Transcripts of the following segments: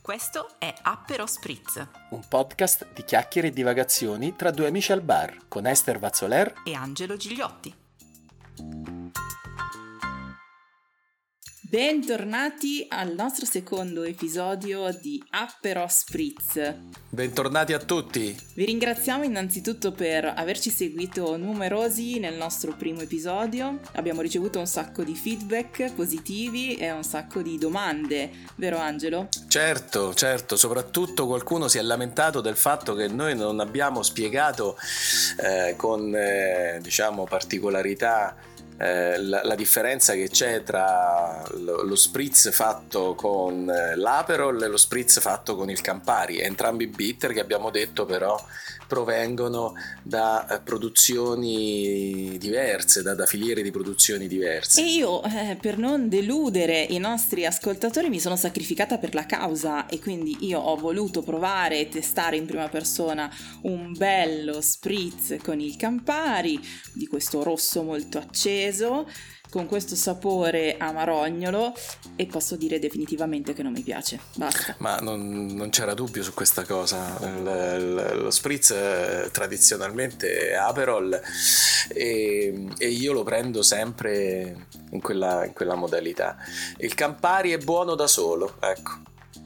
Questo è Appero Spritz un podcast di chiacchiere e divagazioni tra due amici al bar con Esther Vazzoler e Angelo Gigliotti. Bentornati al nostro secondo episodio di Appero Spritz. Bentornati a tutti. Vi ringraziamo innanzitutto per averci seguito numerosi nel nostro primo episodio. Abbiamo ricevuto un sacco di feedback positivi e un sacco di domande, vero Angelo? Certo, certo, soprattutto qualcuno si è lamentato del fatto che noi non abbiamo spiegato eh, con eh, diciamo particolarità eh, la, la, differenza che c'è tra lo, lo, spritz fatto con eh, l'Aperol e lo spritz fatto con il Campari, entrambi bitter che abbiamo detto però provengono da eh, produzioni diverse, da, da, filiere di produzioni diverse. E io, eh, per non deludere i nostri ascoltatori, mi sono sacrificata per la causa e quindi io ho voluto provare e testare in prima persona un bello spritz con il Campari, di questo rosso molto acceso con questo sapore amarognolo e posso dire definitivamente che non mi piace. Basta. Ma non, non c'era dubbio su questa cosa. L, lo spritz eh, tradizionalmente è Aperol e, e, io lo prendo sempre in quella, in quella modalità. Il Campari è buono da solo, ecco,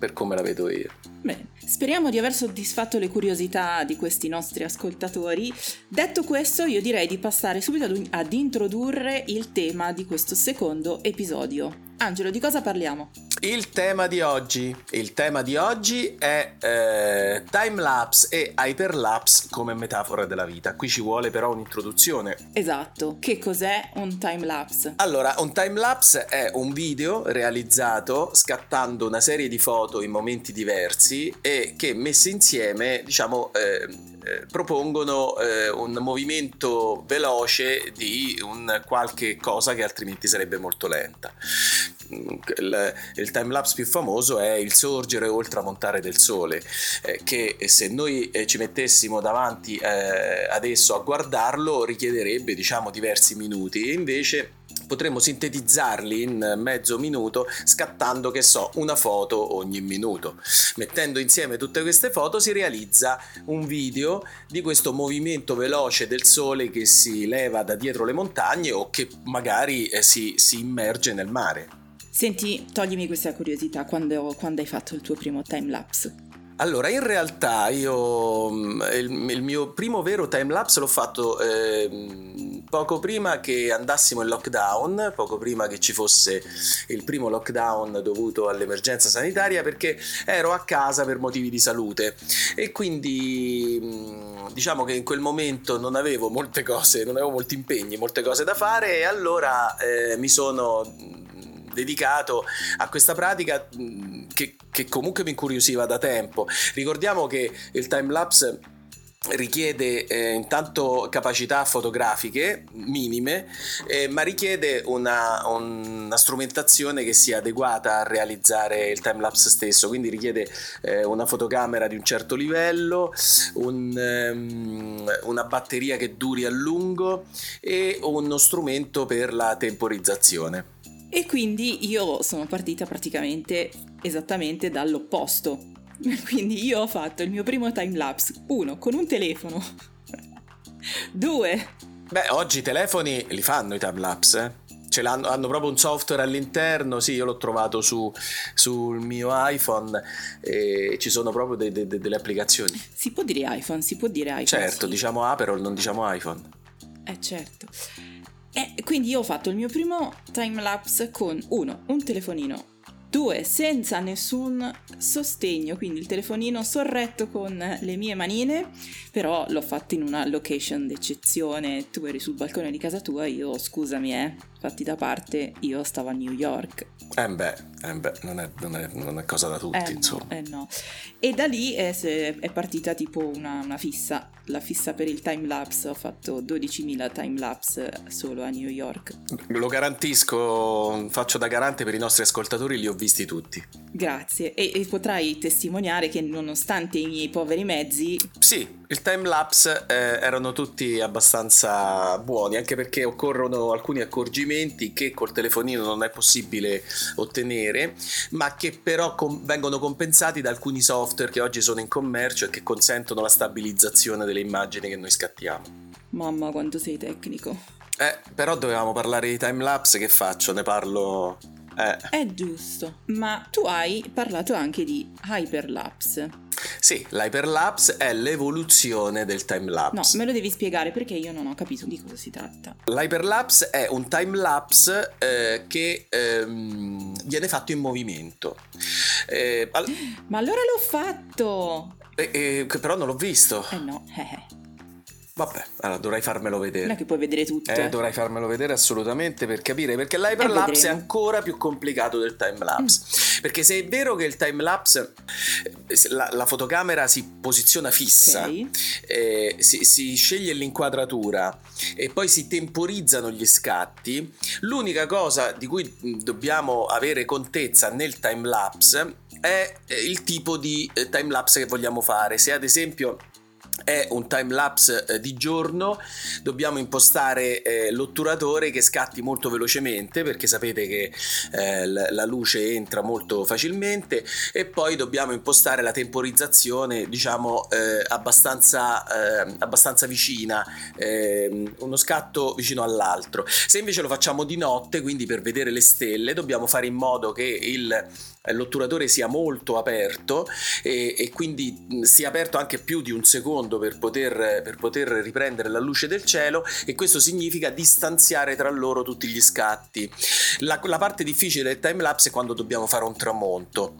per come la vedo io. Bene, speriamo di aver soddisfatto le curiosità di questi nostri ascoltatori. Detto questo, io direi di passare subito ad, ad introdurre il tema di questo secondo episodio. Angelo, di cosa parliamo? Il tema di oggi, il tema di oggi è eh, timelapse e hyperlapse come metafora della vita. Qui ci vuole però un'introduzione. Esatto, che cos'è un timelapse? Allora, un timelapse è un video realizzato scattando una serie di foto in momenti diversi e che messe insieme, diciamo, eh, eh, propongono eh, un movimento veloce di un qualche cosa che altrimenti sarebbe molto lenta. Il, il timelapse più famoso è il sorgere o il tramontare del sole, eh, che se noi eh, ci mettessimo davanti eh, adesso a guardarlo richiederebbe diciamo diversi minuti invece potremmo sintetizzarli in mezzo minuto scattando, che so, una foto ogni minuto. Mettendo insieme tutte queste foto si realizza un video di questo movimento veloce del sole che si leva da dietro le montagne o che magari eh, si, si immerge nel mare. Senti, toglimi questa curiosità, quando, quando hai fatto il tuo primo timelapse? Allora, in realtà io mm, il, il mio primo vero timelapse l'ho fatto eh, poco prima che andassimo in lockdown, poco prima che ci fosse il primo lockdown dovuto all'emergenza sanitaria, perché ero a casa per motivi di salute. E quindi mm, diciamo che in quel momento non avevo molte cose, non avevo molti impegni, molte cose da fare e allora eh, mi sono dedicato a questa pratica che, che comunque mi incuriosiva da tempo. Ricordiamo che il timelapse richiede eh, intanto capacità fotografiche minime, eh, ma richiede una, una, strumentazione che sia adeguata a realizzare il timelapse stesso, quindi richiede eh, una fotocamera di un certo livello, un, um, una batteria che duri a lungo e uno strumento per la temporizzazione. E quindi io sono partita praticamente esattamente dall'opposto. Quindi io ho fatto il mio primo timelapse, uno, con un telefono. Due. Beh, oggi i telefoni li fanno i timelapse, eh? Ce l'hanno, hanno proprio un software all'interno, sì, io l'ho trovato su, sul mio iPhone e ci sono proprio de, de, de, delle applicazioni. Si può dire iPhone, si può dire iPhone. Certo, sì. diciamo Aperol, non diciamo iPhone. Eh certo. E quindi io ho fatto il mio primo timelapse con uno, un telefonino, due, senza nessun sostegno, quindi il telefonino sorretto con le mie manine, però l'ho fatto in una location d'eccezione, tu eri sul balcone di casa tua, io scusami eh, fatti da parte, io stavo a New York. Eh beh, eh beh non, è, non, è, non, è, cosa da tutti, eh insomma. No, eh no. E da lì è, è partita tipo una, una, fissa, la fissa per il timelapse, ho fatto 12.000 timelapse solo a New York. Lo garantisco, faccio da garante per i nostri ascoltatori, li ho visti tutti. Grazie, e, e potrai testimoniare che nonostante i miei poveri mezzi... Sì, il timelapse eh, erano tutti abbastanza buoni, anche perché occorrono alcuni accorgimenti che col telefonino non è possibile ottenere, ma che però com- vengono compensati da alcuni software che oggi sono in commercio e che consentono la stabilizzazione delle immagini che noi scattiamo. Mamma quanto sei tecnico. Eh, però dovevamo parlare di timelapse, che faccio? Ne parlo... Eh. È giusto, ma tu hai parlato anche di hyperlapse. Sì, l'hyperlapse è l'evoluzione del timelapse. No, me lo devi spiegare perché io non ho capito di cosa si tratta. L'hyperlapse è un timelapse eh, che ehm, viene fatto in movimento. Eh, al... Ma allora l'ho fatto! Eh, però non l'ho visto. Eh no, eh. Vabbè, allora dovrai farmelo vedere. Non è che puoi vedere tutto. Eh, dovrai farmelo vedere assolutamente per capire, perché l'hyperlapse è ancora più complicato del timelapse. Mm. Perché se è vero che il timelapse, eh, la, la fotocamera si posiziona fissa, okay. eh, si, si sceglie l'inquadratura e poi si temporizzano gli scatti, l'unica cosa di cui dobbiamo avere contezza nel timelapse è eh, il tipo di eh, timelapse che vogliamo fare. Se ad esempio è un time lapse eh, di giorno. Dobbiamo impostare eh, l'otturatore che scatti molto velocemente perché sapete che eh, la luce entra molto facilmente. E poi dobbiamo impostare la temporizzazione diciamo eh, abbastanza, eh, abbastanza vicina ehm, uno scatto vicino all'altro. Se invece lo facciamo di notte quindi per vedere le stelle dobbiamo fare in modo che il l'otturatore sia molto aperto e, e, quindi sia aperto anche più di un secondo per poter, per poter riprendere la luce del cielo e questo significa distanziare tra loro tutti gli scatti. La, la parte difficile del time lapse è quando dobbiamo fare un tramonto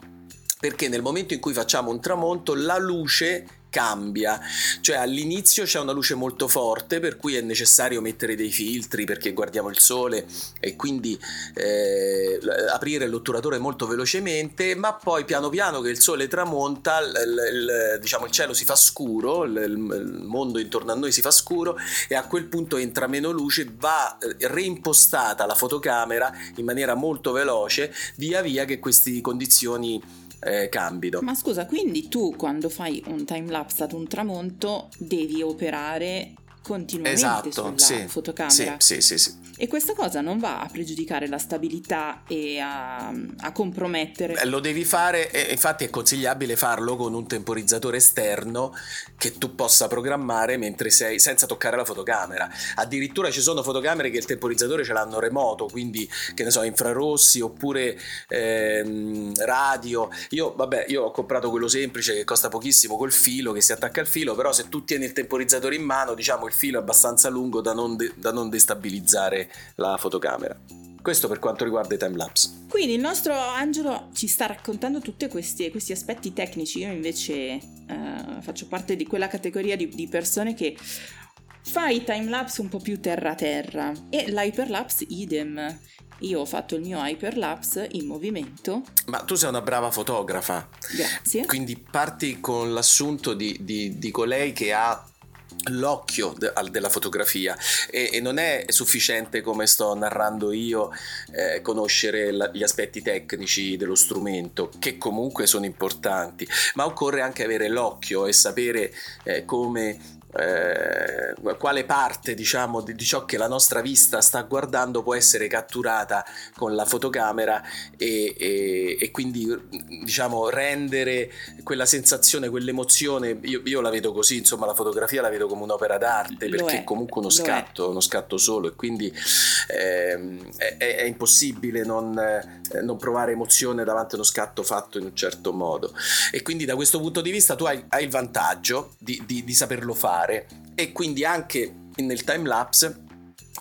perché nel momento in cui facciamo un tramonto la luce cambia, cioè all'inizio c'è una luce molto forte per cui è necessario mettere dei filtri perché guardiamo il sole e quindi eh, aprire l'otturatore molto velocemente, ma poi piano piano che il sole tramonta, il, il, diciamo il cielo si fa scuro, il, il mondo intorno a noi si fa scuro e a quel punto entra meno luce, va eh, reimpostata la fotocamera in maniera molto veloce via via che queste condizioni eh, cambino. Ma scusa, quindi tu quando fai un time lapse ad un tramonto devi operare continuamente esatto, sulla sì, fotocamera. Sì, sì, sì, sì. E questa cosa non va a pregiudicare la stabilità e a, a compromettere. Beh, lo devi fare, e infatti è consigliabile farlo con un temporizzatore esterno che tu possa programmare mentre sei senza toccare la fotocamera. Addirittura ci sono fotocamere che il temporizzatore ce l'hanno remoto, quindi che ne so, infrarossi oppure ehm, radio. Io, vabbè, io ho comprato quello semplice che costa pochissimo col filo che si attacca al filo, però se tu tieni il temporizzatore in mano, diciamo filo abbastanza lungo da non, de- da non destabilizzare la fotocamera. Questo per quanto riguarda i timelapse. Quindi il nostro Angelo ci sta raccontando tutti questi, questi aspetti tecnici, io invece eh, faccio parte di quella categoria di, di persone che fa i timelapse un po' più terra-terra e l'hyperlapse idem. Io ho fatto il mio hyperlapse in movimento. Ma tu sei una brava fotografa. Grazie. Quindi parti con l'assunto di, di, di colei che ha l'occhio de- della fotografia. E-, e, non è sufficiente come sto narrando io eh, conoscere la- gli aspetti tecnici dello strumento che comunque sono importanti ma occorre anche avere l'occhio e sapere eh, come eh, quale parte diciamo di, di, ciò che la nostra vista sta guardando può essere catturata con la fotocamera e, e, e quindi diciamo rendere quella sensazione quell'emozione io, io, la vedo così insomma la fotografia la vedo come un'opera d'arte Lo perché è. comunque uno scatto uno scatto solo e quindi eh, è, è, impossibile non, eh, non, provare emozione davanti a uno scatto fatto in un certo modo e quindi da questo punto di vista tu hai, hai il vantaggio di, di, di saperlo fare fare. E quindi anche nel time lapse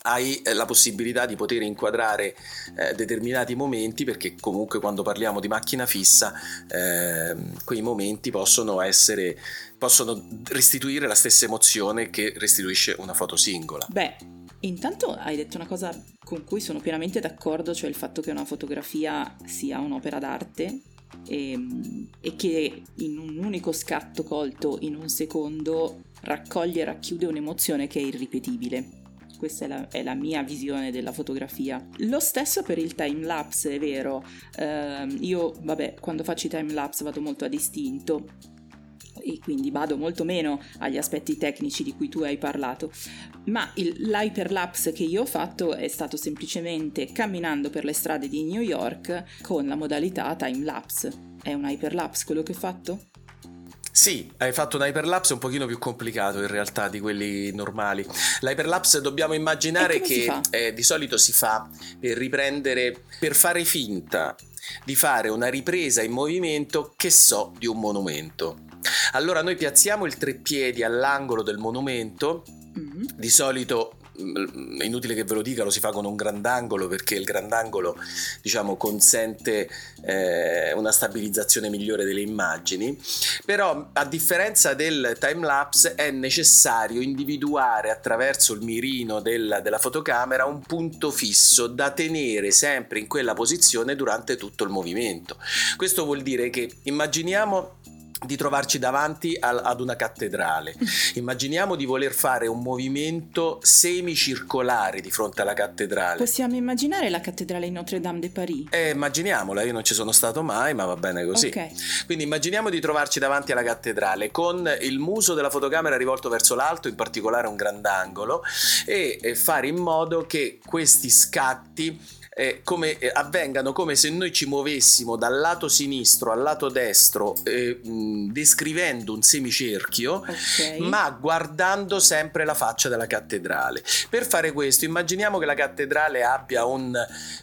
hai eh, la possibilità di poter inquadrare eh, determinati momenti perché comunque quando parliamo di macchina fissa eh, quei momenti possono essere possono restituire la stessa emozione che restituisce una foto singola. Beh intanto hai detto una cosa con cui sono pienamente d'accordo cioè il fatto che una fotografia sia un'opera d'arte e, ehm, e che in un unico scatto colto in un secondo raccoglie e racchiude un'emozione che è irripetibile. Questa è la, è la, mia visione della fotografia. Lo stesso per il time lapse, è vero. Uh, io, vabbè, quando faccio i time lapse vado molto a distinto e quindi vado molto meno agli aspetti tecnici di cui tu hai parlato, ma il, l'hyperlapse che io ho fatto è stato semplicemente camminando per le strade di New York con la modalità time lapse. È un hyperlapse quello che ho fatto? Sì, hai fatto un hyperlapse un pochino più complicato in realtà di quelli normali. L'hyperlapse dobbiamo immaginare che eh, di solito si fa per riprendere, per fare finta di fare una ripresa in movimento, che so, di un monumento. Allora noi piazziamo il treppiedi all'angolo del monumento, mm-hmm. di solito è inutile che ve lo dica, lo si fa con un grandangolo perché il grandangolo diciamo consente eh, una stabilizzazione migliore delle immagini, però a differenza del time lapse è necessario individuare attraverso il mirino del, della fotocamera un punto fisso da tenere sempre in quella posizione durante tutto il movimento. Questo vuol dire che immaginiamo di trovarci davanti ad una cattedrale. Immaginiamo di voler fare un movimento semicircolare di fronte alla cattedrale. Possiamo immaginare la cattedrale di Notre Dame de Paris? Eh, immaginiamola, io non ci sono stato mai, ma va bene così. Okay. Quindi immaginiamo di trovarci davanti alla cattedrale con il muso della fotocamera rivolto verso l'alto, in particolare un grandangolo, e fare in modo che questi scatti eh, come, eh, avvengano come se noi ci muovessimo dal lato sinistro al lato destro eh, mh, descrivendo un semicerchio okay. ma guardando sempre la faccia della cattedrale per fare questo immaginiamo che la cattedrale abbia un,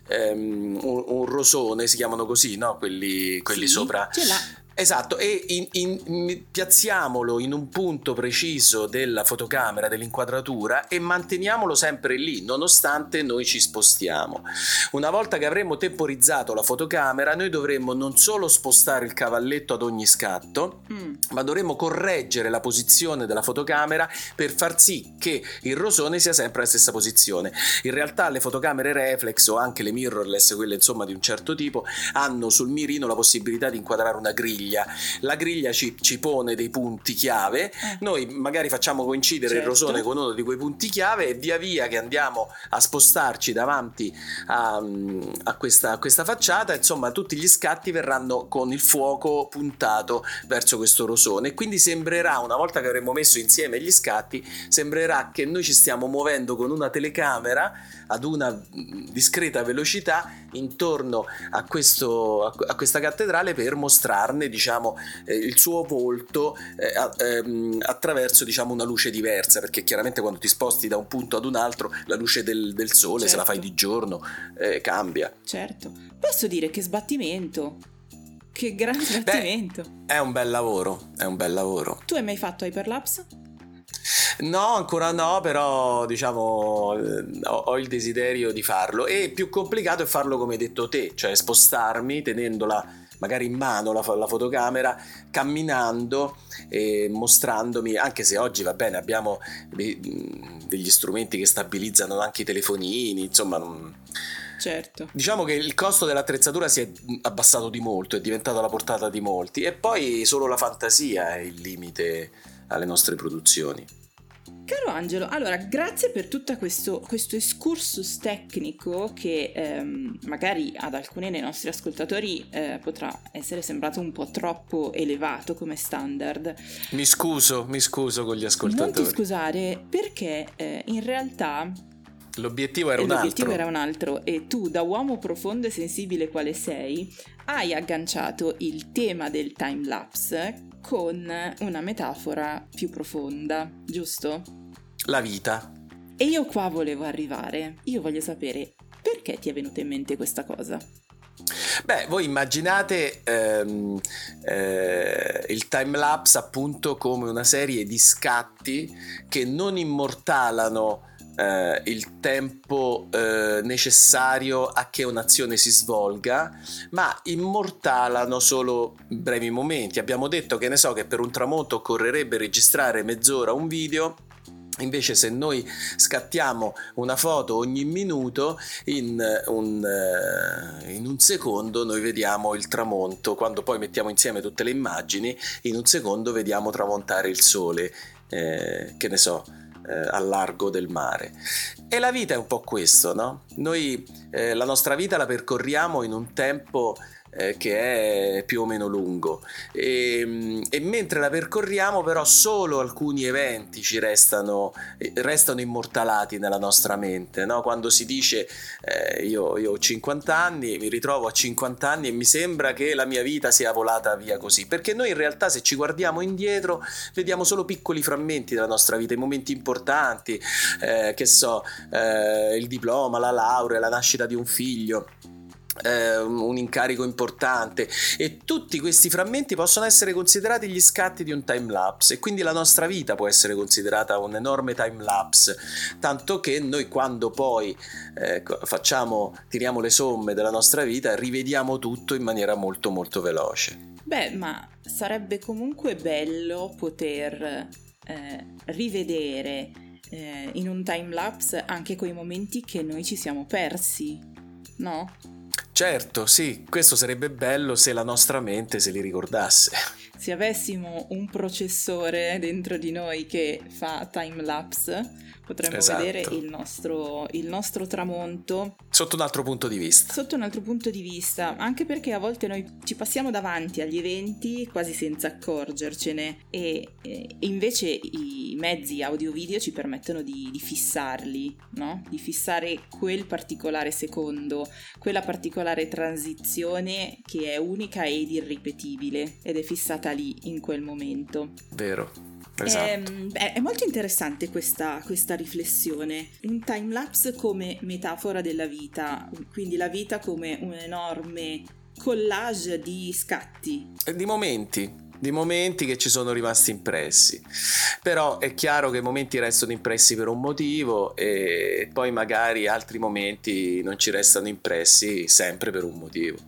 um, un, un rosone si chiamano così no? quelli, quelli sì, sopra Esatto, e in, in, piazziamolo in un punto preciso della fotocamera, dell'inquadratura e manteniamolo sempre lì, nonostante noi ci spostiamo. Una volta che avremo temporizzato la fotocamera, noi dovremmo non solo spostare il cavalletto ad ogni scatto, mm. ma dovremmo correggere la posizione della fotocamera per far sì che il rosone sia sempre alla stessa posizione. In realtà le fotocamere reflex o anche le mirrorless, quelle insomma di un certo tipo, hanno sul mirino la possibilità di inquadrare una griglia griglia. La griglia ci, ci pone dei punti chiave, eh. noi magari facciamo coincidere certo. il rosone con uno di quei punti chiave e via via che andiamo a spostarci davanti a, a, questa, a questa facciata, insomma tutti gli scatti verranno con il fuoco puntato verso questo rosone quindi sembrerà, una volta che avremo messo insieme gli scatti, sembrerà che noi ci stiamo muovendo con una telecamera ad una discreta velocità intorno a, questo, a questa cattedrale per mostrarne diciamo, eh, il suo volto eh, ehm, attraverso diciamo, una luce diversa, perché chiaramente quando ti sposti da un punto ad un altro la luce del, del sole, certo. se la fai certo. di giorno, eh, cambia. Certo, posso dire che sbattimento. Che grande sbattimento. Beh, è un bel lavoro, è un bel lavoro. Tu hai mai fatto hyperlapse? No, ancora no, però diciamo eh, ho, il desiderio di farlo. E più complicato è farlo come hai detto te, cioè spostarmi tenendola magari in mano la, la fotocamera, camminando e mostrandomi, anche se oggi va bene, abbiamo degli strumenti che stabilizzano anche i telefonini, insomma... Non... Certo. Diciamo che il costo dell'attrezzatura si è abbassato di molto, è diventato alla portata di molti e poi solo la fantasia è il limite alle nostre produzioni. Caro Angelo, allora grazie per tutto questo, questo excursus tecnico che ehm, magari ad alcuni dei nostri ascoltatori eh, potrà essere sembrato un po' troppo elevato come standard. Mi scuso, mi scuso con gli ascoltatori. Non ti scusare perché eh, in realtà L'obiettivo era un L'obiettivo altro. era un altro e tu, da uomo profondo e sensibile quale sei, hai agganciato il tema del time lapse con una metafora più profonda, giusto? La vita. E io qua volevo arrivare. Io voglio sapere perché ti è venuta in mente questa cosa. Beh, voi immaginate ehm, eh, il time lapse appunto come una serie di scatti che non immortalano eh, il tempo eh, necessario a che un'azione si svolga, ma immortalano solo brevi momenti. Abbiamo detto che ne so che per un tramonto occorrerebbe registrare mezz'ora un video. Invece se noi scattiamo una foto ogni minuto, in un, uh, in un, secondo noi vediamo il tramonto, quando poi mettiamo insieme tutte le immagini, in un secondo vediamo tramontare il sole, eh, che ne so, eh, al largo del mare. E la vita è un po' questo, no? Noi eh, la nostra vita la percorriamo in un tempo eh, che è più o meno lungo. E, ehm, e, mentre la percorriamo però solo alcuni eventi ci restano, eh, restano immortalati nella nostra mente no? quando si dice eh, io, io, ho 50 anni mi ritrovo a 50 anni e mi sembra che la mia vita sia volata via così. Perché noi in realtà se ci guardiamo indietro vediamo solo piccoli frammenti della nostra vita i momenti importanti eh, che so eh, il diploma la laurea la nascita di un figlio eh, un incarico importante. E tutti questi frammenti possono essere considerati gli scatti di un time lapse e quindi la nostra vita può essere considerata un enorme time lapse tanto che noi quando poi eh, facciamo tiriamo le somme della nostra vita rivediamo tutto in maniera molto molto veloce. Beh ma sarebbe comunque bello poter eh, rivedere eh, in un time lapse anche quei momenti che noi ci siamo persi no? Certo, sì, questo sarebbe bello se la nostra mente se li ricordasse. Se avessimo un processore dentro di noi che fa time lapse, potremmo esatto. vedere il nostro, il nostro, tramonto sotto un altro punto di vista. Sotto un altro punto di vista, anche perché a volte noi ci passiamo davanti agli eventi quasi senza accorgercene e, e invece i mezzi audio-video ci permettono di, di fissarli, no? di fissare quel particolare secondo, quella particolare transizione che è unica ed irripetibile ed è fissata lì in quel momento. Vero. Esatto. È, ehm, è, molto interessante questa, questa riflessione. Un time lapse come metafora della vita, quindi la vita come un enorme collage di scatti. E di momenti, di momenti che ci sono rimasti impressi. Però è chiaro che i momenti restano impressi per un motivo e poi magari altri momenti non ci restano impressi sempre per un motivo.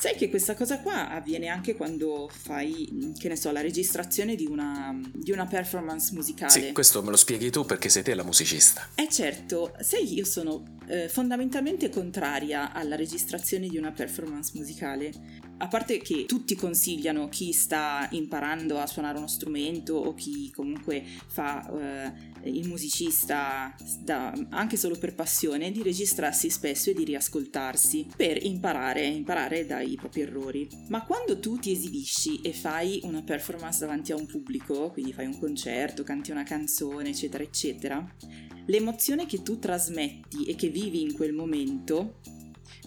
Sai che questa cosa qua avviene anche quando fai, che ne so, la registrazione di una, di una performance musicale. Sì, questo me lo spieghi tu perché sei te la musicista. Eh certo, sai io sono eh, fondamentalmente contraria alla registrazione di una performance musicale. A parte che tutti consigliano chi sta imparando a suonare uno strumento o chi comunque fa eh, il musicista da, anche solo per passione di registrarsi spesso e di riascoltarsi per imparare, imparare dai propri errori. Ma quando tu ti esibisci e fai una performance davanti a un pubblico, quindi fai un concerto, canti una canzone, eccetera, eccetera, l'emozione che tu trasmetti e che vivi in quel momento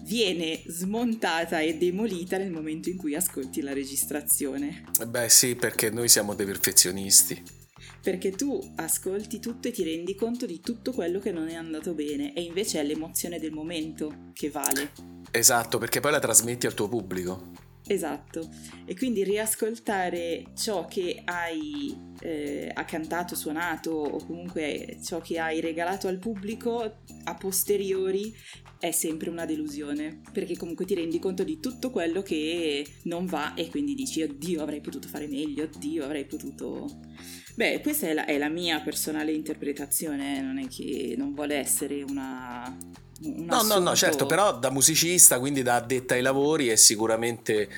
viene smontata e demolita nel momento in cui ascolti la registrazione. Beh sì, perché noi siamo dei perfezionisti. Perché tu ascolti tutto e ti rendi conto di tutto quello che non è andato bene e invece è l'emozione del momento che vale. Esatto, perché poi la trasmetti al tuo pubblico. Esatto, e quindi riascoltare ciò che hai eh, ha cantato, suonato o comunque ciò che hai regalato al pubblico a posteriori è sempre una delusione, perché comunque ti rendi conto di tutto quello che non va e quindi dici oddio avrei potuto fare meglio, oddio avrei potuto... Beh, questa è la, è la mia personale interpretazione, non è che non vuole essere una, no, no, no, certo, però da musicista, quindi da addetta ai lavori, è sicuramente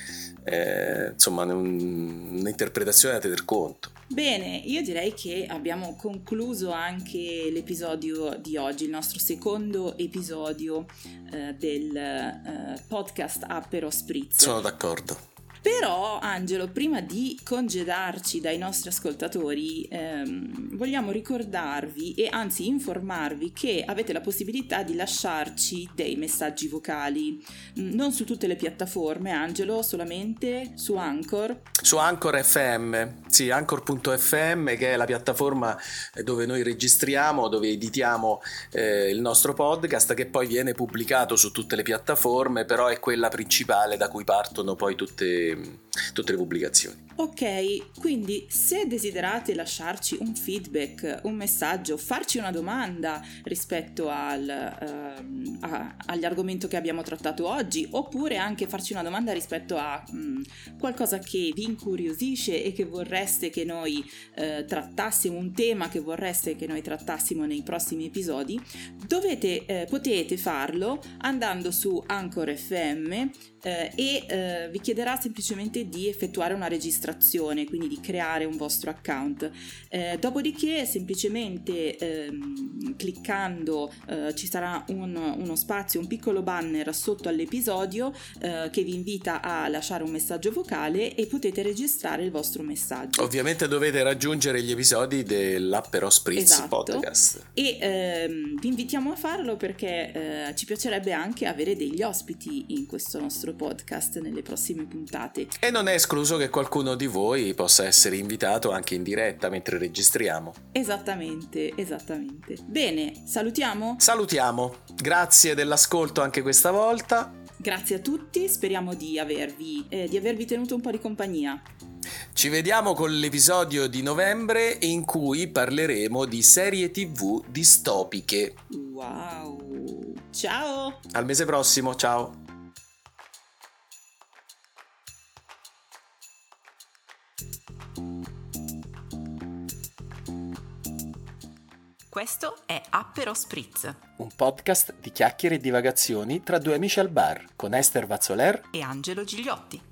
eh, insomma un, un'interpretazione da tener conto. Bene, io direi che abbiamo concluso anche l'episodio di oggi, il nostro secondo episodio eh, del eh, podcast Apero Spritz. Sono d'accordo. Però, Angelo, prima di congedarci dai nostri ascoltatori, ehm, vogliamo ricordarvi e anzi informarvi che avete la possibilità di lasciarci dei messaggi vocali, mm, non su tutte le piattaforme, Angelo, solamente su Anchor. Su Anchor FM, sì, Anchor.fm che è la piattaforma dove noi registriamo, dove editiamo eh, il nostro podcast che poi viene pubblicato su tutte le piattaforme, però è quella principale da cui partono poi tutte tutte le pubblicazioni. Ok, quindi se desiderate lasciarci un feedback, un messaggio, farci una domanda rispetto al, uh, a, all'argomento che abbiamo trattato oggi, oppure anche farci una domanda rispetto a um, qualcosa che vi incuriosisce e che vorreste che noi uh, trattassimo, un tema che vorreste che noi trattassimo nei prossimi episodi, dovete, uh, potete farlo andando su Anchor FM e vi chiederà semplicemente semplicemente di effettuare una registrazione, quindi di creare un vostro account. Eh, dopodiché semplicemente ehm, cliccando eh, ci sarà un, uno spazio, un piccolo banner sotto all'episodio eh, che vi invita a lasciare un messaggio vocale e potete registrare il vostro messaggio. Ovviamente dovete raggiungere gli episodi dell'Appero Spritz Esatto. podcast. E ehm, vi invitiamo a farlo perché eh, ci piacerebbe anche avere degli ospiti in questo nostro podcast nelle prossime puntate. E non è escluso che qualcuno di voi possa essere invitato anche in diretta mentre registriamo. Esattamente, esattamente. Bene, salutiamo? Salutiamo, grazie dell'ascolto anche questa volta. Grazie a tutti, speriamo di avervi, eh, di avervi tenuto un po' di compagnia. Ci vediamo con l'episodio di novembre in cui parleremo di serie tv distopiche. Wow! Ciao! Al mese prossimo, ciao! Questo è Appero Spritz Un podcast di chiacchiere e divagazioni tra due amici al bar con Esther Vazzoler e Angelo Gigliotti.